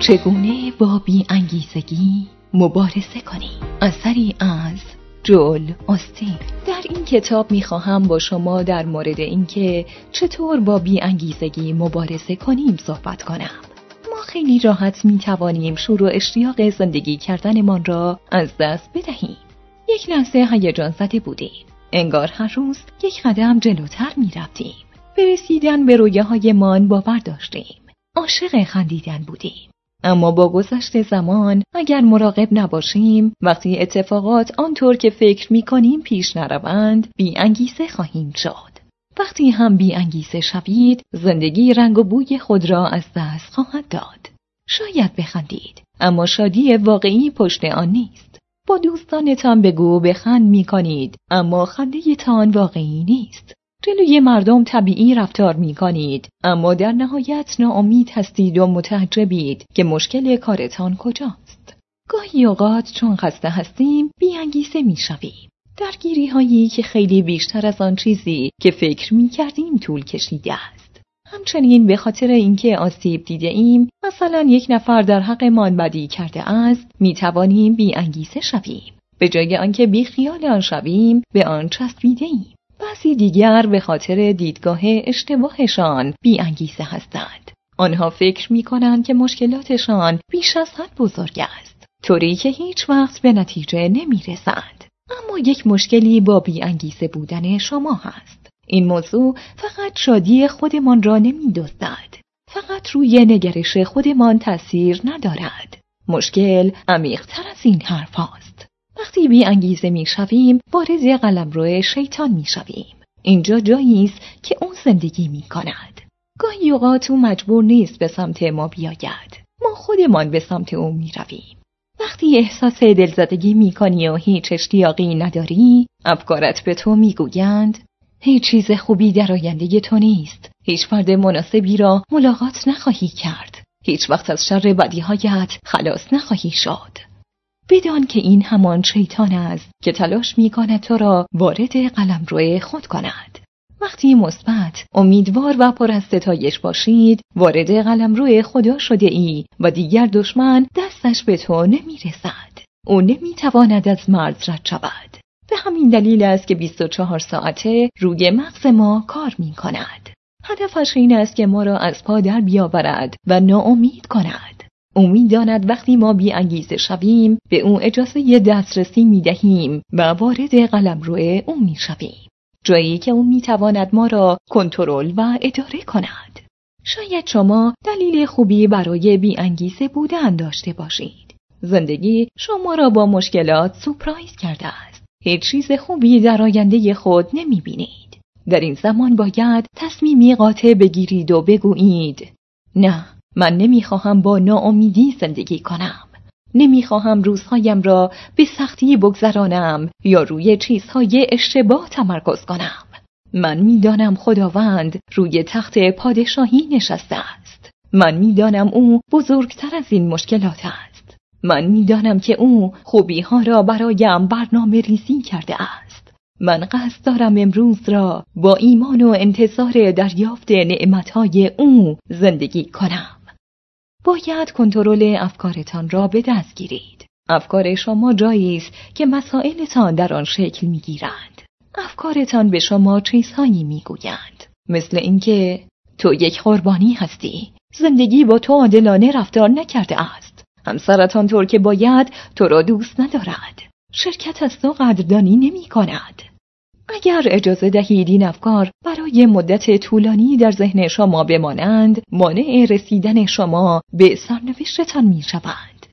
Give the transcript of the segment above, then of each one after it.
چگونه با انگیزگی مبارزه کنی؟ اثری از جول آستین در این کتاب می‌خواهم با شما در مورد اینکه چطور با انگیزگی مبارزه کنیم صحبت کنم. ما خیلی راحت می توانیم شروع اشتیاق زندگی کردنمان را از دست بدهیم. یک لحظه هیجان زده بودیم. انگار هر روز یک قدم جلوتر می رفتیم به رسیدن به رویه هایمان باور داشتیم. عاشق خندیدن بودیم. اما با گذشت زمان اگر مراقب نباشیم وقتی اتفاقات آنطور که فکر می کنیم پیش نروند بی انگیزه خواهیم شد. وقتی هم بی انگیزه شوید زندگی رنگ و بوی خود را از دست خواهد داد. شاید بخندید اما شادی واقعی پشت آن نیست. با دوستانتان بگو بخند می کنید اما خنده تان واقعی نیست. جلوی مردم طبیعی رفتار می کنید اما در نهایت ناامید هستید و متعجبید که مشکل کارتان کجاست. گاهی اوقات چون خسته هستیم بیانگیزه می شویم درگیری هایی که خیلی بیشتر از آن چیزی که فکر می کردیم طول کشیده است. همچنین به خاطر اینکه آسیب دیده ایم مثلا یک نفر در حقمان بدی کرده است می توانیم بی انگیزه شویم. به جای آنکه بی خیال آن شویم به آن چسبیده ایم. بعضی دیگر به خاطر دیدگاه اشتباهشان بی انگیزه هستند. آنها فکر می کنند که مشکلاتشان بیش از حد بزرگ است. طوری که هیچ وقت به نتیجه نمی رسند. اما یک مشکلی با بی انگیزه بودن شما هست. این موضوع فقط شادی خودمان را نمی دزدد. فقط روی نگرش خودمان تاثیر ندارد. مشکل عمیقتر از این حرف هاست. وقتی بی انگیزه می شویم وارد قلمرو شیطان می شویم. اینجا جایی است که اون زندگی می کند. گاهی اوقات او مجبور نیست به سمت ما بیاید. ما خودمان به سمت او می رویم. وقتی احساس دلزدگی می کنی و هیچ اشتیاقی نداری، افکارت به تو می گویند هیچ چیز خوبی در آینده تو نیست. هیچ فرد مناسبی را ملاقات نخواهی کرد. هیچ وقت از شر بدیهایت خلاص نخواهی شد. بدان که این همان شیطان است که تلاش می کند تو را وارد قلمرو خود کند. وقتی مثبت، امیدوار و پر از ستایش باشید، وارد قلمرو خدا شده ای و دیگر دشمن دستش به تو نمی رسد. او نمی تواند از مرز رد شود. به همین دلیل است که 24 ساعته روی مغز ما کار می کند. هدفش این است که ما را از پا در بیاورد و ناامید کند. او می‌داند وقتی ما بی انگیزه شویم به او اجازه دسترسی می دهیم و وارد قلم روی او می شویم. جایی که او می تواند ما را کنترل و اداره کند. شاید شما دلیل خوبی برای بی انگیزه بودن داشته باشید. زندگی شما را با مشکلات سپرایز کرده است. هیچ چیز خوبی در آینده خود نمی بینید. در این زمان باید تصمیمی قاطع بگیرید و بگویید نه من نمی‌خواهم با ناامیدی زندگی کنم. نمی‌خواهم روزهایم را به سختی بگذرانم یا روی چیزهای اشتباه تمرکز کنم. من می‌دانم خداوند روی تخت پادشاهی نشسته است. من می‌دانم او بزرگتر از این مشکلات است. من می‌دانم که او خوبی ها را برایم برنامه ریزی کرده است. من قصد دارم امروز را با ایمان و انتظار دریافت نعمتهای او زندگی کنم. باید کنترل افکارتان را به دست گیرید. افکار شما جایی است که مسائلتان در آن شکل می‌گیرند. افکارتان به شما چیزهایی می‌گویند مثل اینکه تو یک قربانی هستی. زندگی با تو عادلانه رفتار نکرده است. همسرتان طور که باید تو را دوست ندارد. شرکت از تو قدردانی نمی کند. اگر اجازه دهید این افکار برای مدت طولانی در ذهن شما بمانند مانع رسیدن شما به سرنوشتتان می شوند.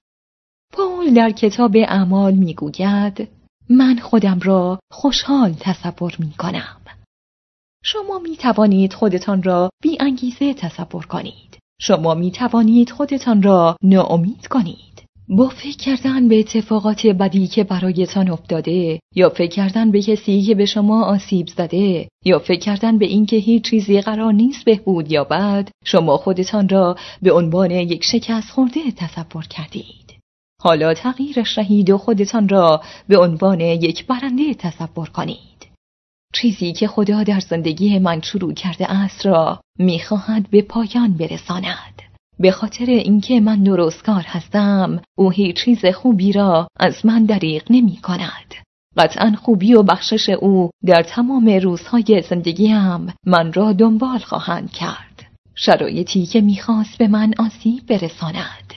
پول در کتاب اعمال می گوید من خودم را خوشحال تصور می کنم. شما می توانید خودتان را بی انگیزه تصور کنید. شما می توانید خودتان را ناامید کنید. با فکر کردن به اتفاقات بدی که برایتان افتاده یا فکر کردن به کسی که به شما آسیب زده یا فکر کردن به اینکه هیچ چیزی قرار نیست بهبود یا بد شما خودتان را به عنوان یک شکست خورده تصور کردید. حالا تغییرش دهید و خودتان را به عنوان یک برنده تصور کنید. چیزی که خدا در زندگی من شروع کرده است را می‌خواهد به پایان برساند. به خاطر اینکه من درستکار هستم او هیچ چیز خوبی را از من دریغ نمی کند. قطعا خوبی و بخشش او در تمام روزهای زندگیم من را دنبال خواهند کرد. شرایطی که می‌خواست به من آسیب برساند.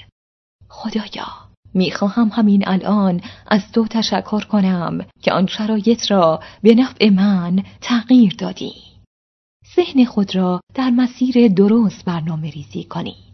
خدایا می‌خواهم همین الان از تو تشکر کنم که آن شرایط را به نفع من تغییر دادی. ذهن خود را در مسیر درست برنامه ریزی کنید.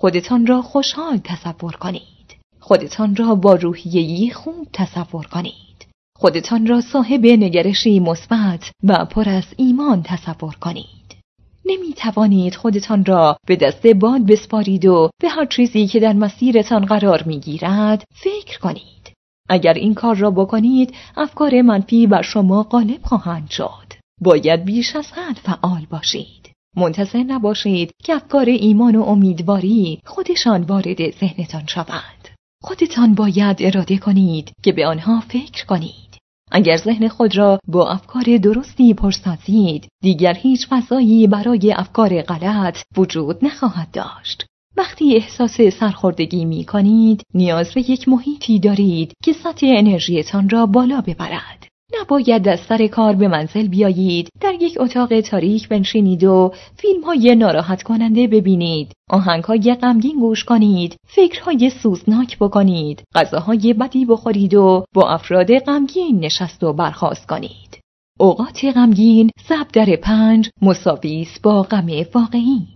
خودتان را خوشحال تصور کنید. خودتان را با روحیه‌ای خوب تصور کنید. خودتان را صاحب نگرشی مثبت و پر از ایمان تصور کنید. نمی توانید خودتان را به دست باد بسپارید و به هر چیزی که در مسیرتان قرار می گیرد فکر کنید. اگر این کار را بکنید افکار منفی بر شما غالب خواهند شد. باید بیش از حد فعال باشید. منتظر نباشید که افکار ایمان و امیدواری خودشان وارد ذهنتان شوند. خودتان باید اراده کنید که به آنها فکر کنید. اگر ذهن خود را با افکار درستی پرسازید، دیگر هیچ فضایی برای افکار غلط وجود نخواهد داشت. وقتی احساس سرخوردگی می کنید، نیاز به یک محیطی دارید که سطح انرژیتان را بالا ببرد. نباید از سر کار به منزل بیایید. در یک اتاق تاریک بنشینید و فیلم های ناراحت کننده ببینید. آهنگ های غمگین گوش کنید. فکرهای سوزناک بکنید. غذاهای بدی بخورید و با افراد غمگین نشست و برخواست کنید. اوقات غمگین زب در پنج مساویس با غم واقعی.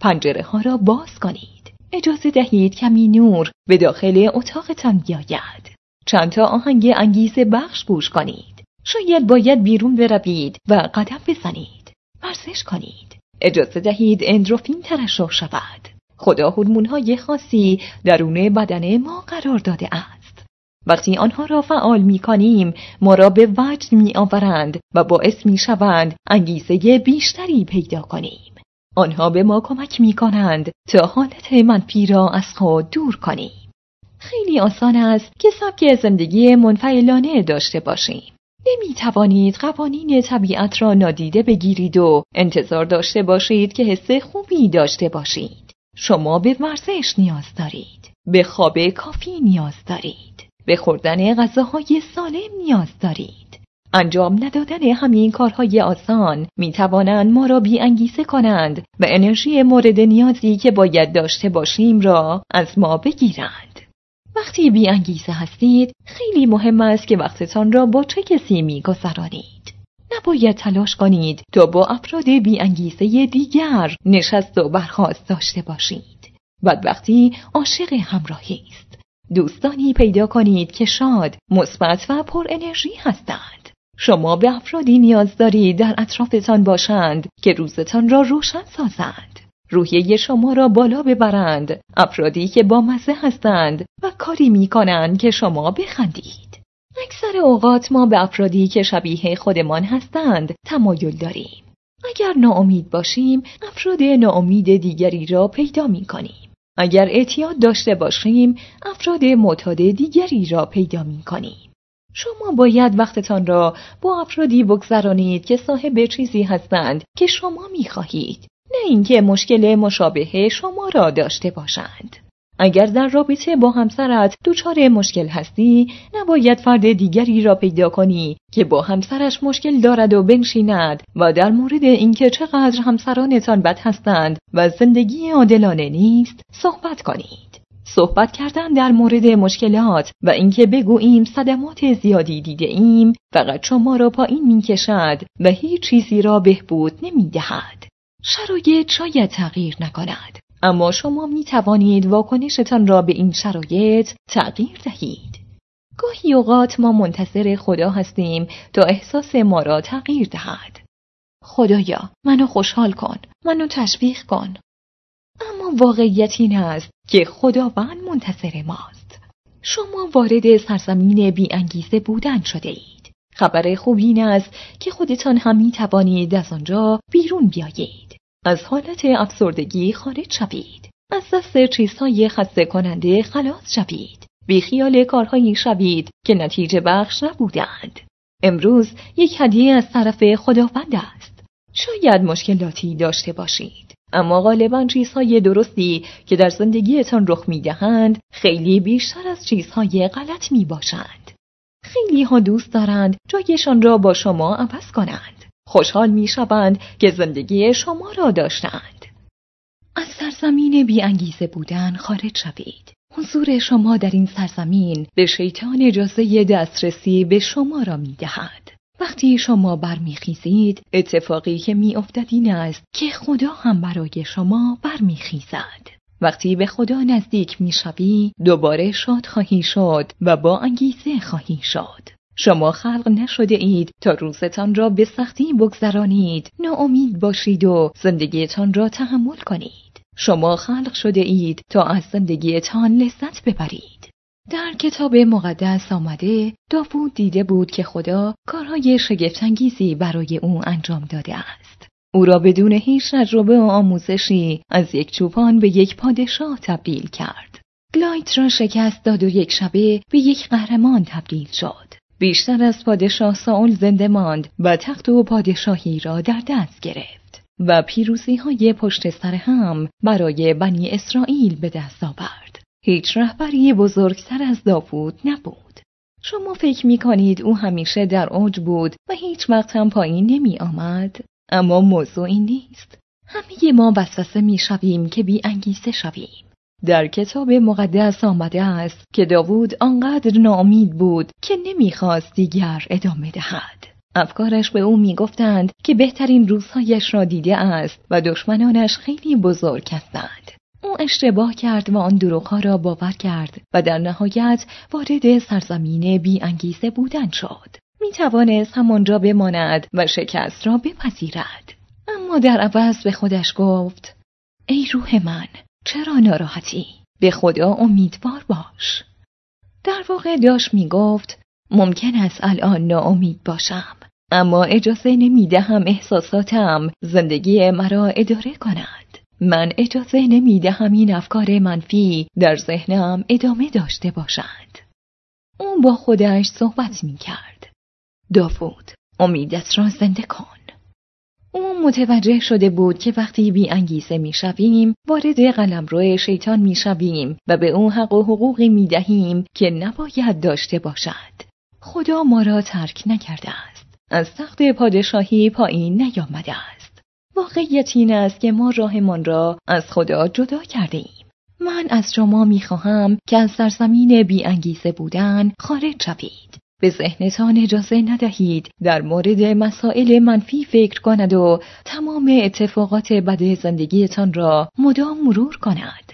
پنجره ها را باز کنید. اجازه دهید کمی نور به داخل اتاقتان بیاید. چند تا آهنگ انگیزه بخش گوش کنید. شاید باید بیرون بروید و قدم بزنید. ورزش کنید. اجازه دهید اندروفین ترشح شود. خدا های خاصی درون بدن ما قرار داده است. وقتی آنها را فعال می کنیم ما را به وجد می آورند و باعث می شوند انگیزه بیشتری پیدا کنیم. آنها به ما کمک می کنند تا حالت منفی را از خود دور کنیم. خیلی آسان است که سبک زندگی منفعلانه داشته باشیم. نمی توانید قوانین طبیعت را نادیده بگیرید و انتظار داشته باشید که حس خوبی داشته باشید. شما به ورزش نیاز دارید. به خواب کافی نیاز دارید. به خوردن غذاهای سالم نیاز دارید. انجام ندادن همین کارهای آسان می توانند ما را بی انگیزه کنند و انرژی مورد نیازی که باید داشته باشیم را از ما بگیرند. وقتی بی انگیزه هستید خیلی مهم است که وقتتان را با چه کسی می گذرانید. نباید تلاش کنید تا با افراد بی انگیزه دیگر نشست و برخواست داشته باشید. وقتی عاشق همراهی است. دوستانی پیدا کنید که شاد، مثبت و پر انرژی هستند. شما به افرادی نیاز دارید در اطرافتان باشند که روزتان را روشن سازند. روحیه شما را بالا ببرند. افرادی که با مزه هستند و کاری می کنند که شما بخندید. اکثر اوقات ما به افرادی که شبیه خودمان هستند تمایل داریم. اگر ناامید باشیم افراد ناامید دیگری را پیدا می کنیم اگر اعتیاد داشته باشیم افراد معتاد دیگری را پیدا می کنیم شما باید وقتتان را با افرادی بگذرانید که صاحب چیزی هستند که شما می خواهید نه اینکه مشکل مشابه شما را داشته باشند. اگر در رابطه با همسرت دچار مشکل هستی نباید فرد دیگری را پیدا کنی که با همسرش مشکل دارد و بنشیند و در مورد اینکه چقدر همسرانتان بد هستند و زندگی عادلانه نیست صحبت کنید صحبت کردن در مورد مشکلات و اینکه بگوییم صدمات زیادی دیده ایم فقط شما را پایین می کشد و هیچ چیزی را بهبود نمی دهد. شرایط شاید تغییر نکند. اما شما می توانید واکنشتان را به این شرایط تغییر دهید. گاهی اوقات ما منتظر خدا هستیم تا احساس ما را تغییر دهد. خدایا منو خوشحال کن منو تشویق کن. اما واقعیت این است که خداوند منتصر ماست. شما وارد سرزمین بی انگیزه بودن شده اید. خبر خوب این است که خودتان هم می توانید از آنجا بیرون بیایید. از حالت افسردگی خارج شوید. از دست چیزهای خسته کننده خلاص شوید. بی خیال کارهایی شوید که نتیجه بخش نبودند. امروز یک هدیه از طرف خداوند است. شاید مشکلاتی داشته باشید اما غالبا چیزهای درستی که در زندگیتان رخ می‌دهند خیلی بیشتر از چیزهای غلط می باشند. خیلی ها دوست دارند جایشان را با شما عوض کنند. خوشحال می شوند که زندگی شما را داشتند. از سرزمین بی انگیزه بودن خارج شوید. حضور شما در این سرزمین به شیطان اجازه دسترسی به شما را می دهد. وقتی شما برمیخیزید اتفاقی که میافتد این است که خدا هم برای شما برمیخیزد وقتی به خدا نزدیک می‌شوی دوباره شاد خواهی شد و با انگیزه خواهی شد. شما خلق نشده اید تا روزتان را به سختی بگذرانید. ناامید باشید و زندگیتان را تحمل کنید. شما خلق شده اید تا از زندگیتان لذت ببرید. در کتاب مقدس آمده داوود دیده بود که خدا کارهای شگفتانگیزی برای او انجام داده است. او را بدون هیچ تجربه و آموزشی از یک چوپان به یک پادشاه تبدیل کرد. گلایت را شکست داد و یک شبه به یک قهرمان تبدیل شد. بیشتر از پادشاه ساول زنده ماند و تخت و پادشاهی را در دست گرفت و پیروزی های پشت سر هم برای بنی اسرائیل به دست آورد. هیچ رهبری بزرگتر از داوود نبود. شما فکر می کنید او همیشه در اوج بود و هیچ وقت هم پایین نمی آمد؟ اما موضوع این نیست. همه ما وسوسه می شویم که بی انگیزه شویم. در کتاب مقدس آمده است که داوود آنقدر ناامید بود که نمی‌خواست دیگر ادامه دهد. افکارش به او می‌گفتند که بهترین روزهایش را دیده است و دشمنانش خیلی بزرگ هستند. او اشتباه کرد و آن دروغها را باور کرد و در نهایت وارد سرزمین بی انگیزه بودن شد. می توانست همانجا بماند و شکست را بپذیرد. اما در عوض به خودش گفت ای روح من چرا ناراحتی؟ به خدا امیدوار باش. در واقع داشت می گفت ممکن است الان ناامید باشم اما اجازه نمی دهم احساساتم زندگی مرا اداره کند. من اجازه نمی دهم این افکار منفی در ذهنم ادامه داشته باشند. اون با خودش صحبت می کرد. داوود امیدت را زنده کن. او متوجه شده بود که وقتی بی انگیزه می شویم وارد قلم روی شیطان می شویم و به اون حق و حقوقی می دهیم که نباید داشته باشد. خدا ما را ترک نکرده است. از تخت پادشاهی پایین نیامده است. واقعیت این است که ما راهمان را از خدا جدا کرده ایم. من از شما می خواهم که از سرزمین بی انگیزه بودن خارج شوید. به ذهنتان اجازه ندهید در مورد مسائل منفی فکر کند و تمام اتفاقات بد زندگیتان را مدام مرور کند.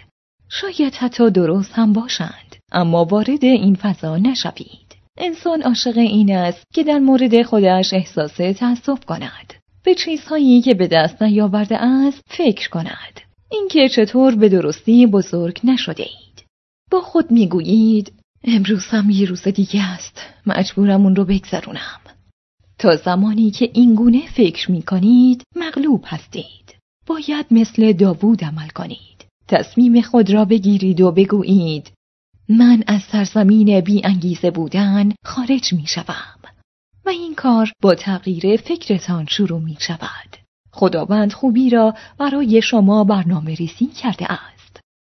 شاید حتی درست هم باشند اما وارد این فضا نشوید. انسان عاشق این است که در مورد خودش احساس تأسف کند. به چیزهایی که به دست نیاورده است فکر کند. اینکه چطور به درستی بزرگ نشده اید. با خود می‌گویید امروز هم یه روز دیگه است. مجبورم اون رو بگذرونم. تا زمانی که این گونه فکر می کنید مغلوب هستید. باید مثل داوود عمل کنید. تصمیم خود را بگیرید و بگویید من از سرزمین بی انگیزه بودن خارج می شوم. و این کار با تغییر فکرتان شروع می شود. خداوند خوبی را برای شما برنامه ریزی کرده است.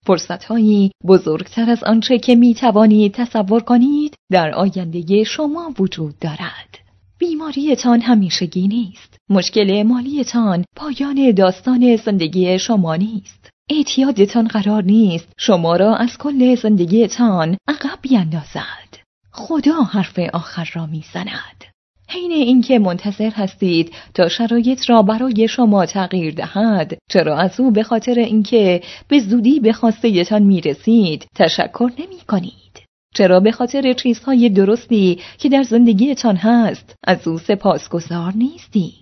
فرصتهایی بزرگتر از آنچه که می توانید تصور کنید در آینده شما وجود دارد. بیماریتان همیشگی نیست. مشکل مالیتان پایان داستان زندگی شما نیست. اعتیادتان قرار نیست شما را از کل زندگیتان عقب بیندازد. خدا حرف آخر را می‌زند. حین اینکه منتظر هستید تا شرایط را برای شما تغییر دهد. چرا از او به خاطر اینکه به زودی به خواستهتان می‌رسید تشکر نمی کنید چرا به خاطر چیزهای درستی که در زندگیتان هست از او سپاسگزار نیستید؟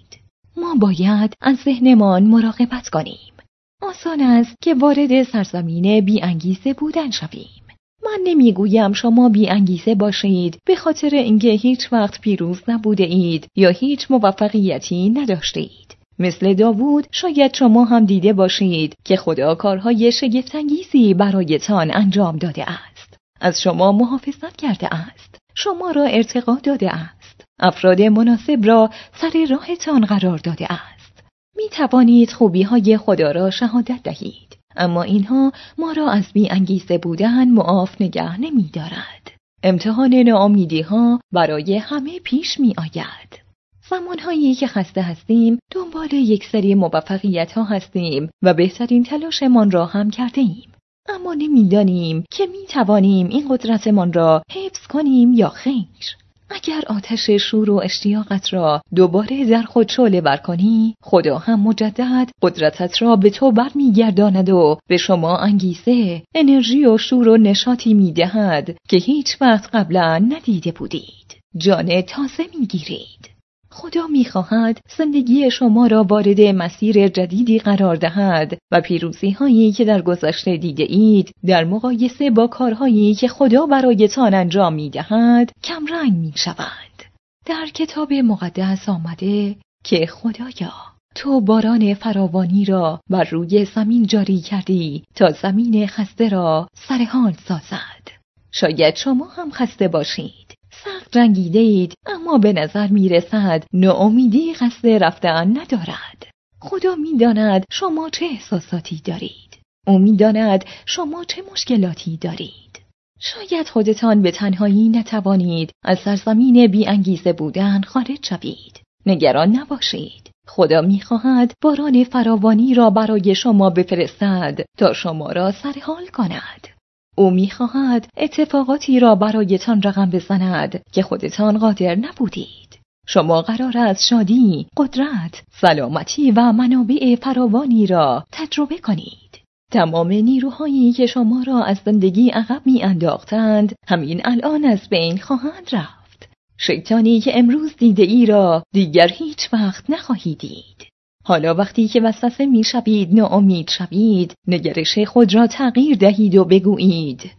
ما باید از ذهنمان مراقبت کنیم. آسان است که وارد سرزمین بی انگیزه بودن شویم. من نمی‌گویم شما بی انگیزه باشید به خاطر اینکه هیچ وقت پیروز نبوده اید یا هیچ موفقیتی نداشته اید. مثل داوود شاید شما هم دیده باشید که خدا کارهای شگفتانگیزی برایتان انجام داده است. از شما محافظت کرده است. شما را ارتقا داده است. افراد مناسب را سر راهتان قرار داده است. می توانید خوبی های خدا را شهادت دهید. اما اینها ما را از بی انگیزه بودن معاف نگه نمی دارد. امتحان ناامیدی ها برای همه پیش می آید. زمانهایی که خسته هستیم دنبال یک سری موفقیت ها هستیم و بهترین تلاشمان را هم کرده ایم. اما نمی‌دانیم که می توانیم این قدرتمان را حفظ کنیم یا خیر. اگر آتش شور و اشتیاقت را دوباره در خود شعله بر کنی خدا هم مجدد قدرتت را به تو برمیگرداند و به شما انگیزه انرژی و شور و نشاطی می‌دهد که هیچ وقت قبلا ندیده بودید. جان تازه می‌گیرید. خدا می‌خواهد زندگی شما را وارد مسیر جدیدی قرار دهد و پیروزی هایی که در گذشته دیده اید در مقایسه با کارهایی که خدا برایتان انجام می‌دهد کمرنگ می شود. در کتاب مقدس آمده که خدایا تو باران فراوانی را بر روی زمین جاری کردی تا زمین خسته را سرحال سازد. شاید شما هم خسته باشید. سخت رنگیده اید اما به نظر می رسد ناامیدی قصد رفتن ندارد. خدا می‌داند شما چه احساساتی دارید. او می‌داند شما چه مشکلاتی دارید. شاید خودتان به تنهایی نتوانید از سرزمین بی انگیزه بودن خارج شوید. نگران نباشید. خدا می‌خواهد باران فراوانی را برای شما بفرستد تا شما را سرحال کند. او می‌خواهد اتفاقاتی را برایتان رقم بزند که خودتان قادر نبودید. شما قرار است شادی، قدرت، سلامتی و منابع فراوانی را تجربه کنید. تمام نیروهایی که شما را از زندگی عقب می انداختند همین الان از بین خواهند رفت. شیطانی که امروز دیده ای را دیگر هیچ وقت نخواهید دید. حالا وقتی که وسوسه می شوید ناامید شوید نگرش خود را تغییر دهید و بگویید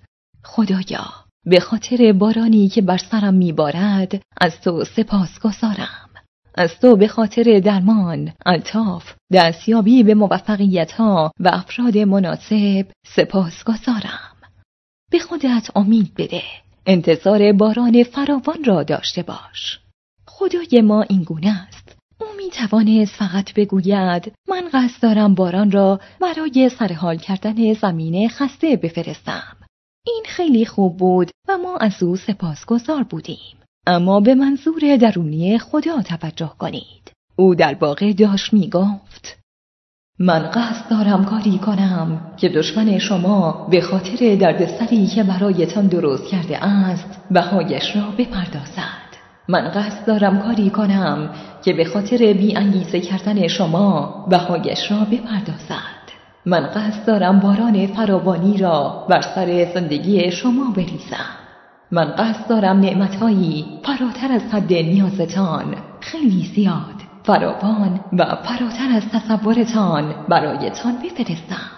خدایا به خاطر بارانی که بر سرم میبارد از تو سپاس گذارم. از تو به خاطر درمان، الطاف، دستیابی به موفقیت ها و افراد مناسب سپاس گذارم. به خودت امید بده. انتظار باران فراوان را داشته باش. خدای ما این گونه است. او می توانست فقط بگوید من قصد دارم باران را برای سرحال کردن زمین خسته بفرستم. این خیلی خوب بود و ما از او سپاسگزار بودیم. اما به منظور درونی خدا توجه کنید. او در واقع داشت می گفت من قصد دارم کاری کنم که دشمن شما به خاطر دردسری که برایتان درست کرده است بهایش را بپردازد. من قصد دارم کاری کنم که به خاطر بی انگیزه کردن شما بهایش را بپردازد. من قصد دارم باران فراوانی را بر سر زندگی شما بریزم. من قصد دارم نعمتهایی فراتر از حد نیازتان خیلی زیاد فراوان و فراتر از تصورتان برایتان بفرستم.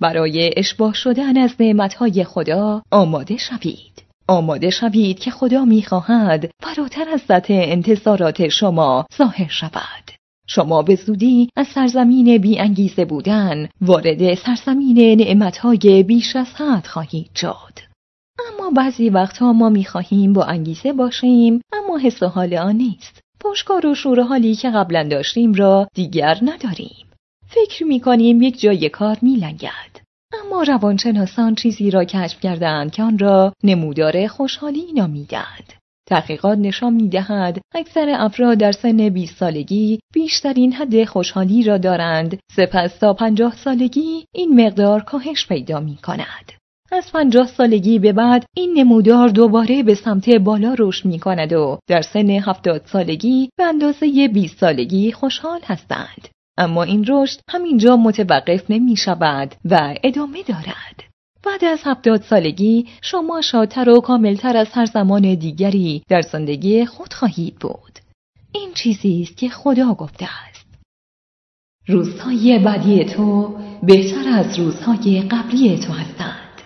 برای اشباه شدن از نعمتهای خدا آماده شوید. آماده شوید که خدا می‌خواهد فراتر از سطح انتظارات شما ظاهر شود. شما به زودی از سرزمین بی انگیزه بودن وارد سرزمین نعمتهای بیش از حد خواهید شد. اما بعضی وقتها ما می‌خواهیم با انگیزه باشیم اما حس و حال آن نیست. پشکار و شور حالی که قبلا داشتیم را دیگر نداریم. فکر می‌کنیم یک جای کار میلنگد. اما روانشناسان چیزی را کشف کردند که آن را نمودار خوشحالی نامیدند. تحقیقات نشان می‌دهد اکثر افراد در سن 20 سالگی بیشترین حد خوشحالی را دارند سپس تا 50 سالگی این مقدار کاهش پیدا می کند. از 50 سالگی به بعد این نمودار دوباره به سمت بالا رشد می کند و در سن 70 سالگی به اندازه 20 سالگی خوشحال هستند. اما این رشد همینجا متوقف نمی شود و ادامه دارد. بعد از هفتاد سالگی شما شادتر و کاملتر از هر زمان دیگری در زندگی خود خواهید بود. این چیزی است که خدا گفته است. روزهای بعدی تو بهتر از روزهای قبلی تو هستند.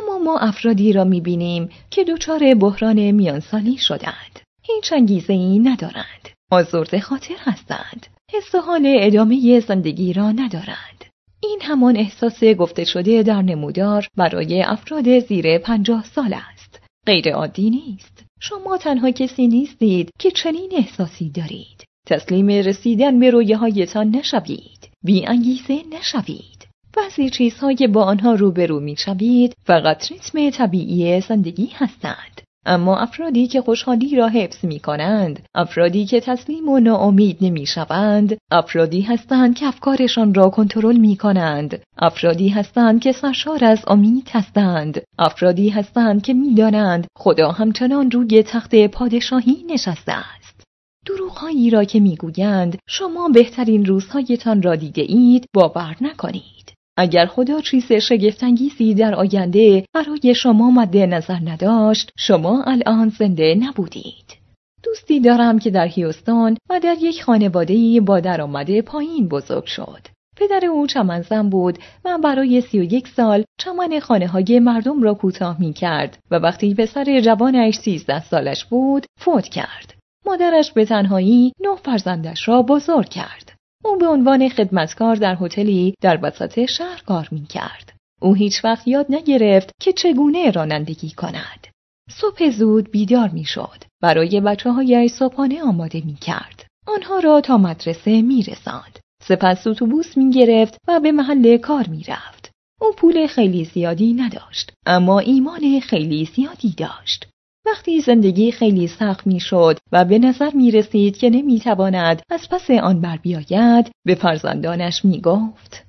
اما ما افرادی را می‌بینیم که دچار بحران میانسالی شدند. هیچ انگیزه ای ندارند. آزرد خاطر هستند. حس ادامه زندگی را ندارند. این همان احساس گفته شده در نمودار برای افراد زیر پنجاه سال است. غیر عادی نیست. شما تنها کسی نیستید که چنین احساسی دارید. تسلیم رسیدن به رویهایتان نشوید. بی انگیزه نشوید. بعضی چیزهای با آنها روبرو می شوید فقط ریتم طبیعی زندگی هستند. اما افرادی که خوشحالی را حفظ می کنند، افرادی که تسلیم و ناامید نمی شوند، افرادی هستند که افکارشان را کنترل می کنند، افرادی هستند که سرشار از امید هستند، افرادی هستند که می دانند خدا همچنان روی تخت پادشاهی نشسته است. دروغهایی را که می‌گویند شما بهترین روزهایتان را دیده اید باور نکنید. اگر خدا چیز شگفتانگیزی در آینده برای شما مد نظر نداشت شما الان زنده نبودید دوستی دارم که در هیوستان و در یک خانواده با درآمد پایین بزرگ شد پدر او چمنزن بود و برای سی و یک سال چمن خانه های مردم را کوتاه می کرد و وقتی پسر جوانش سیزده سالش بود فوت کرد. مادرش به تنهایی نه فرزندش را بزرگ کرد. او به عنوان خدمتکار در هتلی در وسط شهر کار می کرد. او هیچ وقت یاد نگرفت که چگونه رانندگی کند. صبح زود بیدار می شد. برای بچه های صبحانه آماده می کرد. آنها را تا مدرسه می رساند. سپس اتوبوس می گرفت و به محل کار می رفت. او پول خیلی زیادی نداشت اما ایمان خیلی زیادی داشت. وقتی زندگی خیلی سخت می شد و به نظر می رسید که نمی تواند از پس آن بر بیاید به فرزندانش می گفت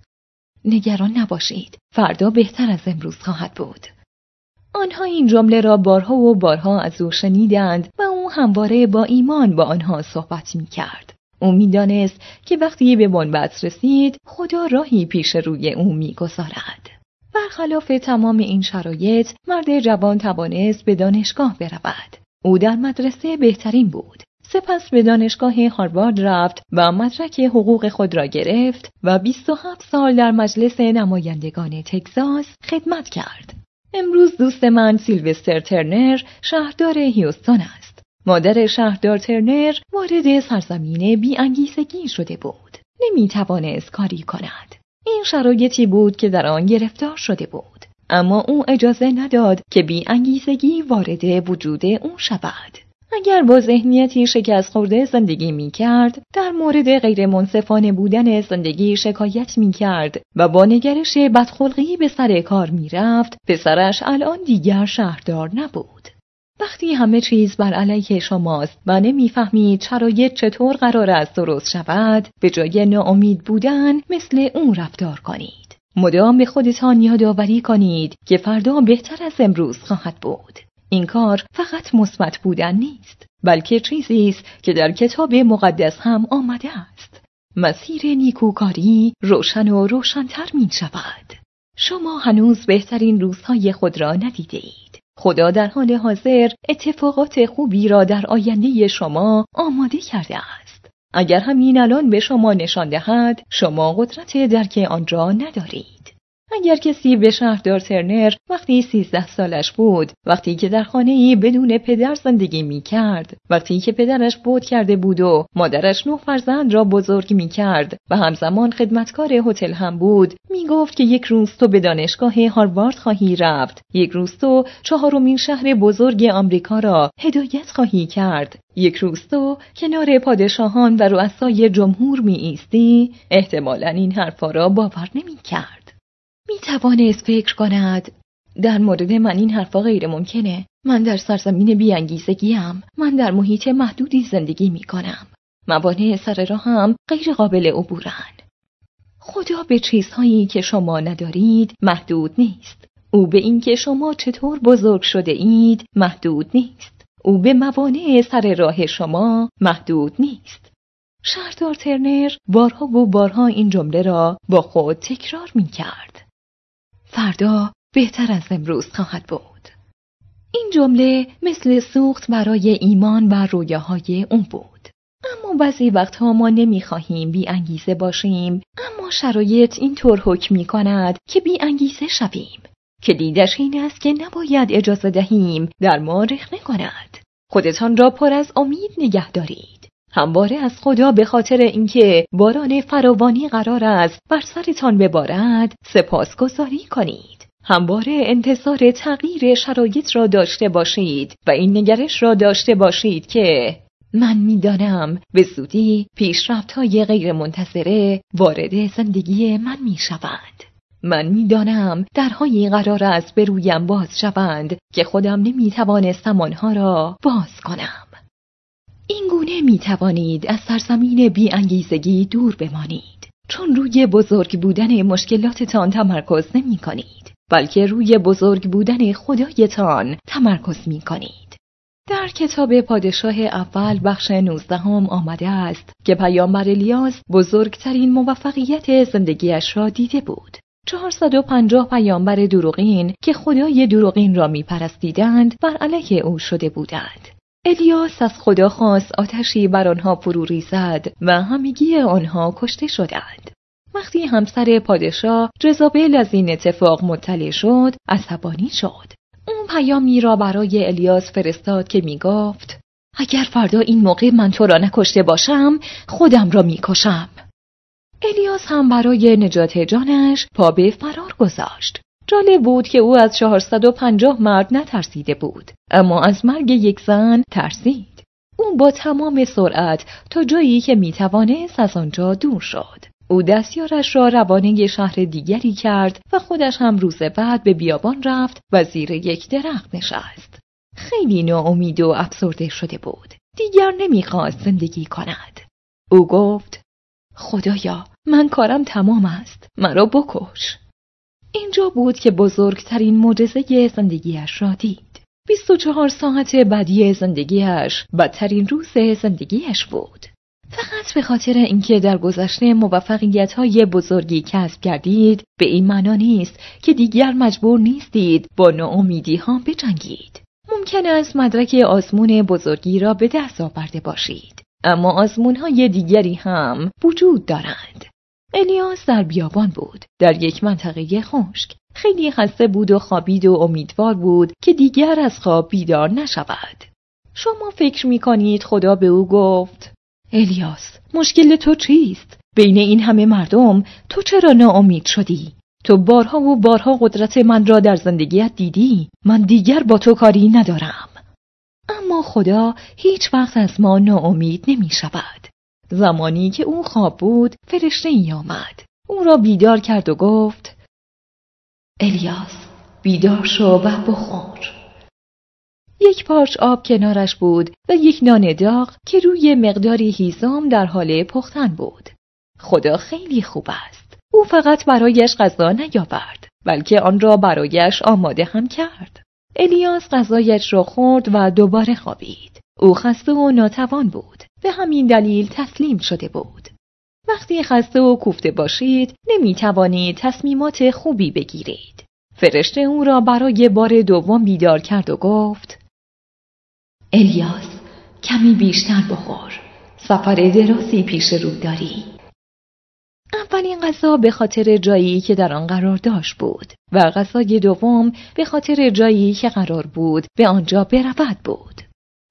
نگران نباشید فردا بهتر از امروز خواهد بود آنها این جمله را بارها و بارها از او شنیدند و او همواره با ایمان با آنها صحبت می کرد. او می‌دانست که وقتی به منبت رسید خدا راهی پیش روی او می‌گذارد. برخلاف تمام این شرایط مرد جوان توانست به دانشگاه برود او در مدرسه بهترین بود سپس به دانشگاه هاروارد رفت و مدرک حقوق خود را گرفت و 27 سال در مجلس نمایندگان تگزاس خدمت کرد. امروز دوست من سیلوستر ترنر شهردار هیوستون است. مادر شهردار ترنر وارد سرزمین بیانگیزگی شده بود. نمی توانست کاری کند. این شرایطی بود که در آن گرفتار شده بود. اما او اجازه نداد که بی انگیزگی وارد وجود او شود. اگر با ذهنیتی شکست خورده زندگی می کرد در مورد غیر منصفانه بودن زندگی شکایت می کرد و با نگرش بدخلقی به سر کار می رفت پسرش الان دیگر شهردار نبود. وقتی همه چیز بر علیه شماست و نمی‌فهمید شرایط چطور قرار است درست شود به جای ناامید بودن مثل اون رفتار کنید. مدام به خودتان یادآوری کنید که فردا بهتر از امروز خواهد بود. این کار فقط مثبت بودن نیست بلکه چیزی است که در کتاب مقدس هم آمده است. مسیر نیکوکاری روشن و روشنتر می شود شما هنوز بهترین روزهای خود را ندیده خدا در حال حاضر اتفاقات خوبی را در آینده شما آماده کرده است. اگر همین الان به شما نشان دهد، شما قدرت درک آن را ندارید. اگر کسی به شهردار ترنر وقتی سیزده سالش بود وقتی که در خانه ای بدون پدر زندگی می کرد وقتی که پدرش بود کرده بود و مادرش نه فرزند را بزرگ می کرد و همزمان خدمتکار هتل هم بود می گفت که یک روز تو به دانشگاه هاروارد خواهی رفت. یک روز تو چهارمین شهر بزرگ آمریکا را هدایت خواهی کرد. یک روز تو کنار پادشاهان و رؤسای جمهور می ایستی احتمالا این حرفا را باور نمی کرد می توانست فکر کند. در مورد من این حرفا غیر ممکنه. من در سرزمین بیانگیزگیم من در محیط محدودی زندگی می کنم موانع سر راهم غیر قابل عبورن. خدا به چیزهایی که شما ندارید محدود نیست. او به اینکه شما چطور بزرگ شده اید محدود نیست. او به موانع سر راه شما محدود نیست. شهردار ترنر بارها و بارها این جمله را با خود تکرار می کرد. فردا بهتر از امروز خواهد بود. این جمله مثل سوخت برای ایمان و رویاهای اون بود. اما بعضی وقتها ما نمی‌خواهیم بی انگیزه باشیم اما شرایط اینطور حکم می کند که بی انگیزه شویم که دیدش این است که نباید اجازه دهیم در ما رخنه کند خودتان را پر از امید نگه دارید همواره از خدا به خاطر اینکه باران فراوانی قرار است بر سرتان ببارد سپاسگزاری کنید همواره انتظار تغییر شرایط را داشته باشید و این نگرش را داشته باشید که من می‌دانم به زودی پیشرفت های غیر منتظره وارد زندگی من می شوند. من می‌دانم درهایی قرار است به رویم باز شوند که خودم نمی توانستم آنها را باز کنم. این گونه می توانید از سرزمین بی انگیزگی دور بمانید چون روی بزرگ بودن مشکلاتتان تمرکز نمی کنید بلکه روی بزرگ بودن خدایتان تمرکز می کنید. در کتاب پادشاه اول بخش نوزدهم آمده است که پیامبر الیاس بزرگترین موفقیت زندگیش را دیده بود. 450 پیامبر دروغین که خدای دروغین را میپرستیدند بر علیه او شده بودند. الیاس از خدا خواست آتشی بر آنها فرو ریزد و همگی آنها کشته شدند. وقتی همسر پادشاه جزابل از این اتفاق مطلع شد عصبانی شد. اون پیامی را برای الیاس فرستاد که می‌گفت اگر فردا این موقع من تو را نکشته باشم خودم را می‌کشم. الیاس هم برای نجات جانش پا به فرار گذاشت. جالب بود که او از 450 مرد نترسیده بود اما از مرگ یک زن ترسید او با تمام سرعت تا جایی که می‌توانست از آنجا دور شد او دستیارش را روانه شهر دیگری کرد و خودش هم روز بعد به بیابان رفت و زیر یک درخت نشست. خیلی ناامید و افسرده شده بود. دیگر نمی‌خواست زندگی کند. او گفت خدایا من کارم تمام است. مرا بکش. اینجا بود که بزرگترین معجزه زندگیش را دید. 24 ساعت بعدی زندگیش بدترین روز زندگیش بود. فقط به خاطر اینکه در گذشته موفقیت های بزرگی کسب کردید به این معنا نیست که دیگر مجبور نیستید با ناامیدی ها بجنگید. ممکن است مدرک آزمون بزرگی را به دست آورده باشید. اما آزمون های دیگری هم وجود دارند. الیاس در بیابان بود. در یک منطقه خشک. خیلی خسته بود و خوابید و امیدوار بود که دیگر از خواب بیدار نشود. شما فکر می کنید خدا به او گفت الیاس مشکل تو چیست؟ بین این همه مردم تو چرا ناامید شدی؟ تو بارها و بارها قدرت من را در زندگیت دیدی. من دیگر با تو کاری ندارم. اما خدا هیچ وقت از ما ناامید نمی شود زمانی که او خواب بود فرشته ای آمد او را بیدار کرد و گفت الیاس بیدار شو و بخور یک پارچ آب کنارش بود و یک نان داغ که روی مقداری هیزم در حال پختن بود. خدا خیلی خوب است. او فقط برایش غذا نیاورد بلکه آن را برایش آماده هم کرد. الیاس غذایش را خورد و دوباره خوابید. او خسته و ناتوان بود. به همین دلیل تسلیم شده بود. وقتی خسته و کوفته باشید نمی توانید تصمیمات خوبی بگیرید. فرشته او را برای بار دوم بیدار کرد و گفت الیاس کمی بیشتر بخور سفر درازی پیش رو داری اولین غذا به خاطر جایی که در آن قرار داشت بود و غذای دوم به خاطر جایی که قرار بود به آنجا برود بود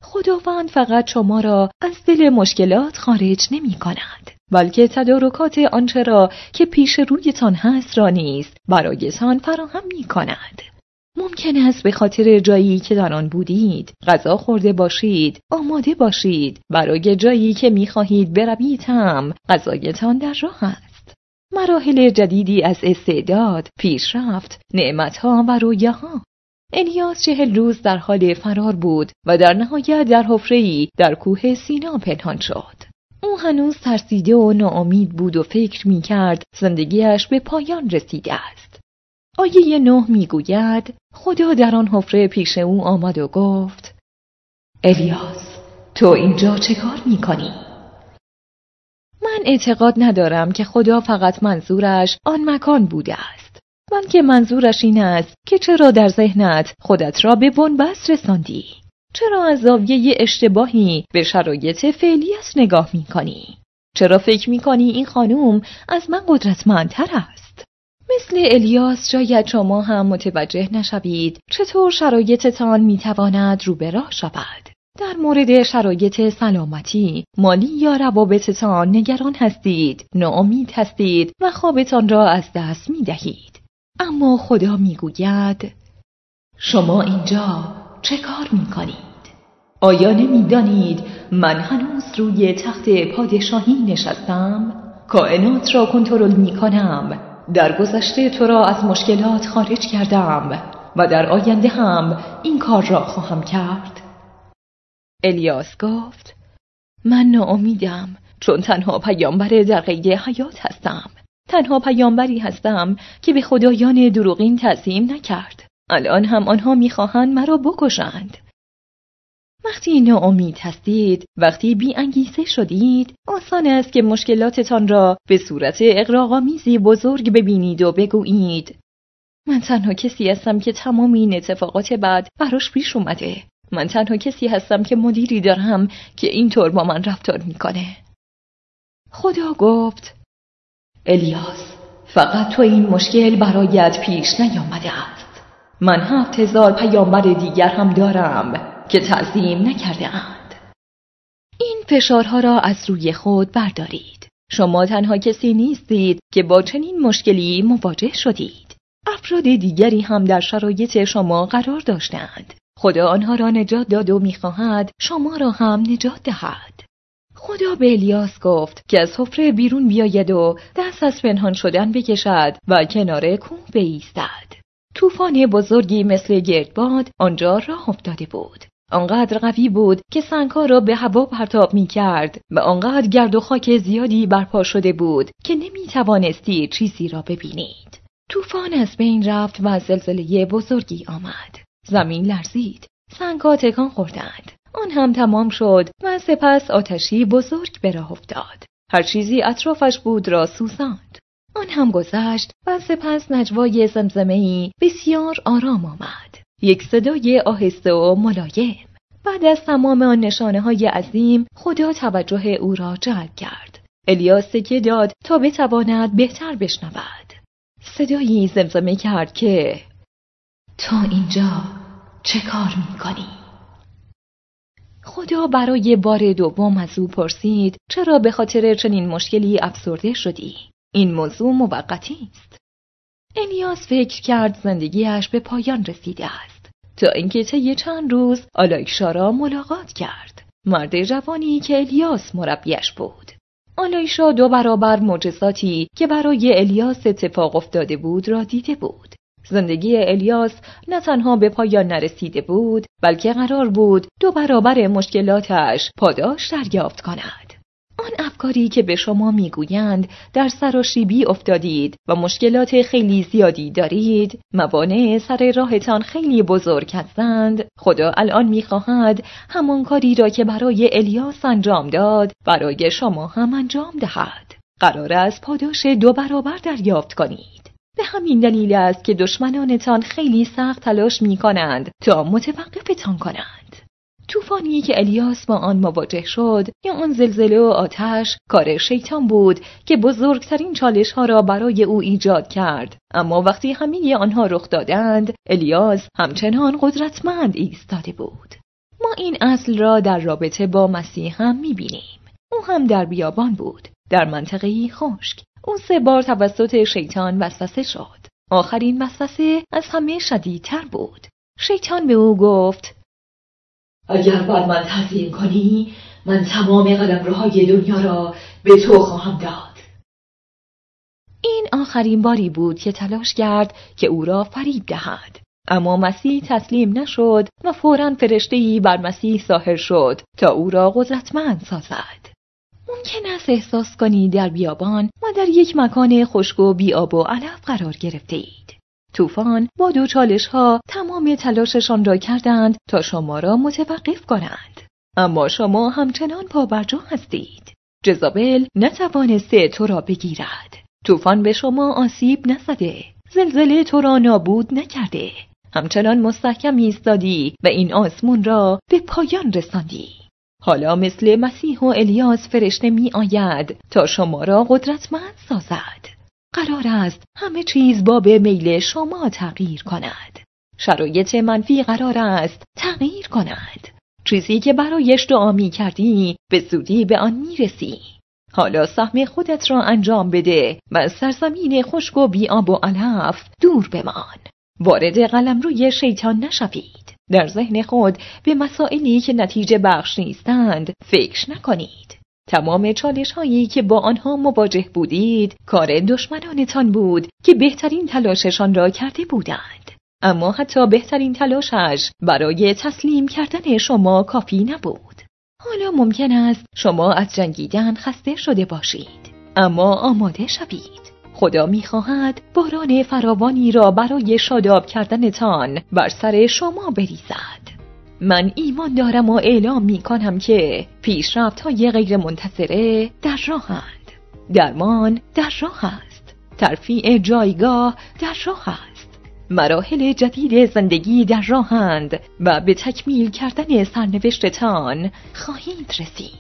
خداوند فقط شما را از دل مشکلات خارج نمی کند بلکه تدارکات آنچه را که پیش رویتان هست را نیز برایتان فراهم می کند ممکن است به خاطر جایی که در آن بودید غذا خورده باشید آماده باشید برای جایی که می‌خواهید بروید هم غذایتان در راه است. مراحل جدیدی از استعداد پیشرفت نعمتها و رویاها الیاس چهل روز در حال فرار بود و در نهایت در حفرهای در کوه سینا پنهان شد. او هنوز ترسیده و ناامید بود و فکر می کرد زندگیش به پایان رسیده است. آیه نه می‌گوید خدا در آن حفره پیش او آمد و گفت الیاس تو اینجا چه کار می‌کنی؟ من اعتقاد ندارم که خدا فقط منظورش آن مکان بوده است. بلکه منظورش این است که چرا در ذهنت خودت را به بنبست رساندی چرا از زاویه اشتباهی به شرایط فعلیت نگاه می کنی؟ چرا فکر می کنی این خانوم از من قدرتمندتر است؟ مثل الیاس شاید شما هم متوجه نشوید چطور شرایطتان می تواند رو به راه شود. در مورد شرایط سلامتی، مالی یا روابطتان نگران هستید، ناامید هستید و خوابتان را از دست می دهید. اما خدا می گوید شما اینجا چه کار می کنید؟ آیا نمی‌دانید من هنوز روی تخت پادشاهی نشستم؟ کائنات را کنترل می کنم در گذشته تو را از مشکلات خارج کردم و در آینده هم این کار را خواهم کرد الیاس گفت من ناامیدم چون تنها پیامبر در قید حیات هستم تنها پیامبری هستم که به خدایان دروغین تعظیم نکرد. الان هم آنها می‌خواهند مرا بکشند. وقتی ناامید هستید وقتی بی انگیزه شدید آسان است که مشکلاتتان را به صورت اقراغامیزی بزرگ ببینید و بگویید. من تنها کسی هستم که تمام این اتفاقات بعد براش پیش اومده. من تنها کسی هستم که مدیری دارم که اینطور با من رفتار می‌کنه. خدا گفت الیاس فقط تو این مشکل برایت پیش نیامده است من هفت هزار پیامبر دیگر هم دارم که تعظیم نکرده اند. این فشارها را از روی خود بردارید. شما تنها کسی نیستید که با چنین مشکلی مواجه شدید. افراد دیگری هم در شرایط شما قرار داشتند. خدا آنها را نجات داد و می‌خواهد شما را هم نجات دهد. خدا به الیاس گفت که از حفره بیرون بیاید و دست از پنهان شدن بکشد و کنار کوه بایستد. طوفان بزرگی مثل گردباد آنجا راه افتاده بود. آنقدر قوی بود که سنگها را به هوا پرتاب می کرد و آنقدر گرد و خاک زیادی برپا شده بود که نمی توانستی چیزی را ببینید. طوفان از بین رفت و زلزله بزرگی آمد. زمین لرزید. سنگها تکان خوردند. آن هم تمام شد و سپس آتشی بزرگ به راه افتاد. هر چیزی اطرافش بود را سوزاند. آن هم گذشت و سپس نجوای زمزمهای بسیار آرام آمد. یک صدای آهسته و ملایم بعد از تمام آن نشانه های عظیم خدا توجه او را جلب کرد الیاس که داد تا بتواند بهتر بشنود صدایی زمزمه کرد که تا اینجا چه کار می‌کنی؟ خدا برای بار دوم از او پرسید چرا به خاطر چنین مشکلی افسرده شدی؟ این موضوع موقتی است. الیاس فکر کرد زندگیش به پایان رسیده است. تا اینکه طی چند روز آلایشا را ملاقات کرد مرد جوانی که الیاس مربیش بود آلایشا دو برابر معجزاتی که برای الیاس اتفاق افتاده بود را دیده بود زندگی الیاس نه تنها به پایان نرسیده بود بلکه قرار بود دو برابر مشکلاتش پاداش دریافت کند. آن افکاری که به شما می‌گویند در سراشیبی افتادید و مشکلات خیلی زیادی دارید موانع سر راهتان خیلی بزرگ هستند. خدا الان می‌خواهد همان کاری را که برای الیاس انجام داد برای شما هم انجام دهد. قرار است پاداش دو برابر دریافت کنید. به همین دلیل است که دشمنانتان خیلی سخت تلاش می کنند تا متوقفتان کنند. طوفانی که الیاس با آن مواجه شد یا آن زلزله و آتش کار شیطان بود که بزرگترین چالش ها را برای او ایجاد کرد. اما وقتی همه آنها رخ دادند الیاس همچنان قدرتمند ایستاده بود. ما این اصل را در رابطه با مسیح هم می‌بینیم. او هم در بیابان بود در منطقه خشک. او سه بار توسط شیطان وسوسه شد. آخرین وسوسه از همه شدیدتر بود. شیطان به او گفت اگر بر من تعظیم کنی من تمام قلمروهای دنیا را به تو خواهم داد. این آخرین باری بود که تلاش کرد که او را فریب دهد. اما مسیح تسلیم نشد و فورا فرشتهای بر مسیح ظاهر شد تا او را قدرتمند سازد. ممکن است احساس کنی در بیابان و در یک مکان خشک و بیاب و علف قرار گرفته اید طوفان با دو چالش ها تمام تلاششان را کردند تا شما را متوقف کنند. اما شما همچنان پابرجا هستید. جزابل نتوانسته تو را بگیرد. طوفان به شما آسیب نزده. زلزله تو را نابود نکرده. همچنان مستحکم ایستادی و این آسمون را به پایان رساندی حالا مثل مسیح و الیاس فرشته می آید تا شما را قدرتمند سازد قرار است همه چیز با به میل شما تغییر کند شرایط منفی قرار است تغییر کند چیزی که برایش دعا می کردی به زودی به آن می رسی. حالا سهم خودت را انجام بده و سرزمین خشک و بیاب و علف دور بمان. وارد قلم روی شیطان نشوید. در ذهن خود به مسائلی که نتیجه بخش نیستند فکر نکنید. تمام چالش هایی که با آنها مواجه بودید کار دشمنانتان بود که بهترین تلاششان را کرده بودند. اما حتی بهترین تلاشش برای تسلیم کردن شما کافی نبود. حالا ممکن است شما از جنگیدن خسته شده باشید. اما آماده شوید. خدا می‌خواهد باران فراوانی را برای شاداب کردنتان بر سر شما بریزد. من ایمان دارم و اعلام می کنم که پیشرفت های غیر منتظره در راهند. درمان در راه است. ترفیع جایگاه در راه است. مراحل جدید زندگی در راهند و به تکمیل کردن سرنوشتتان خواهید رسید.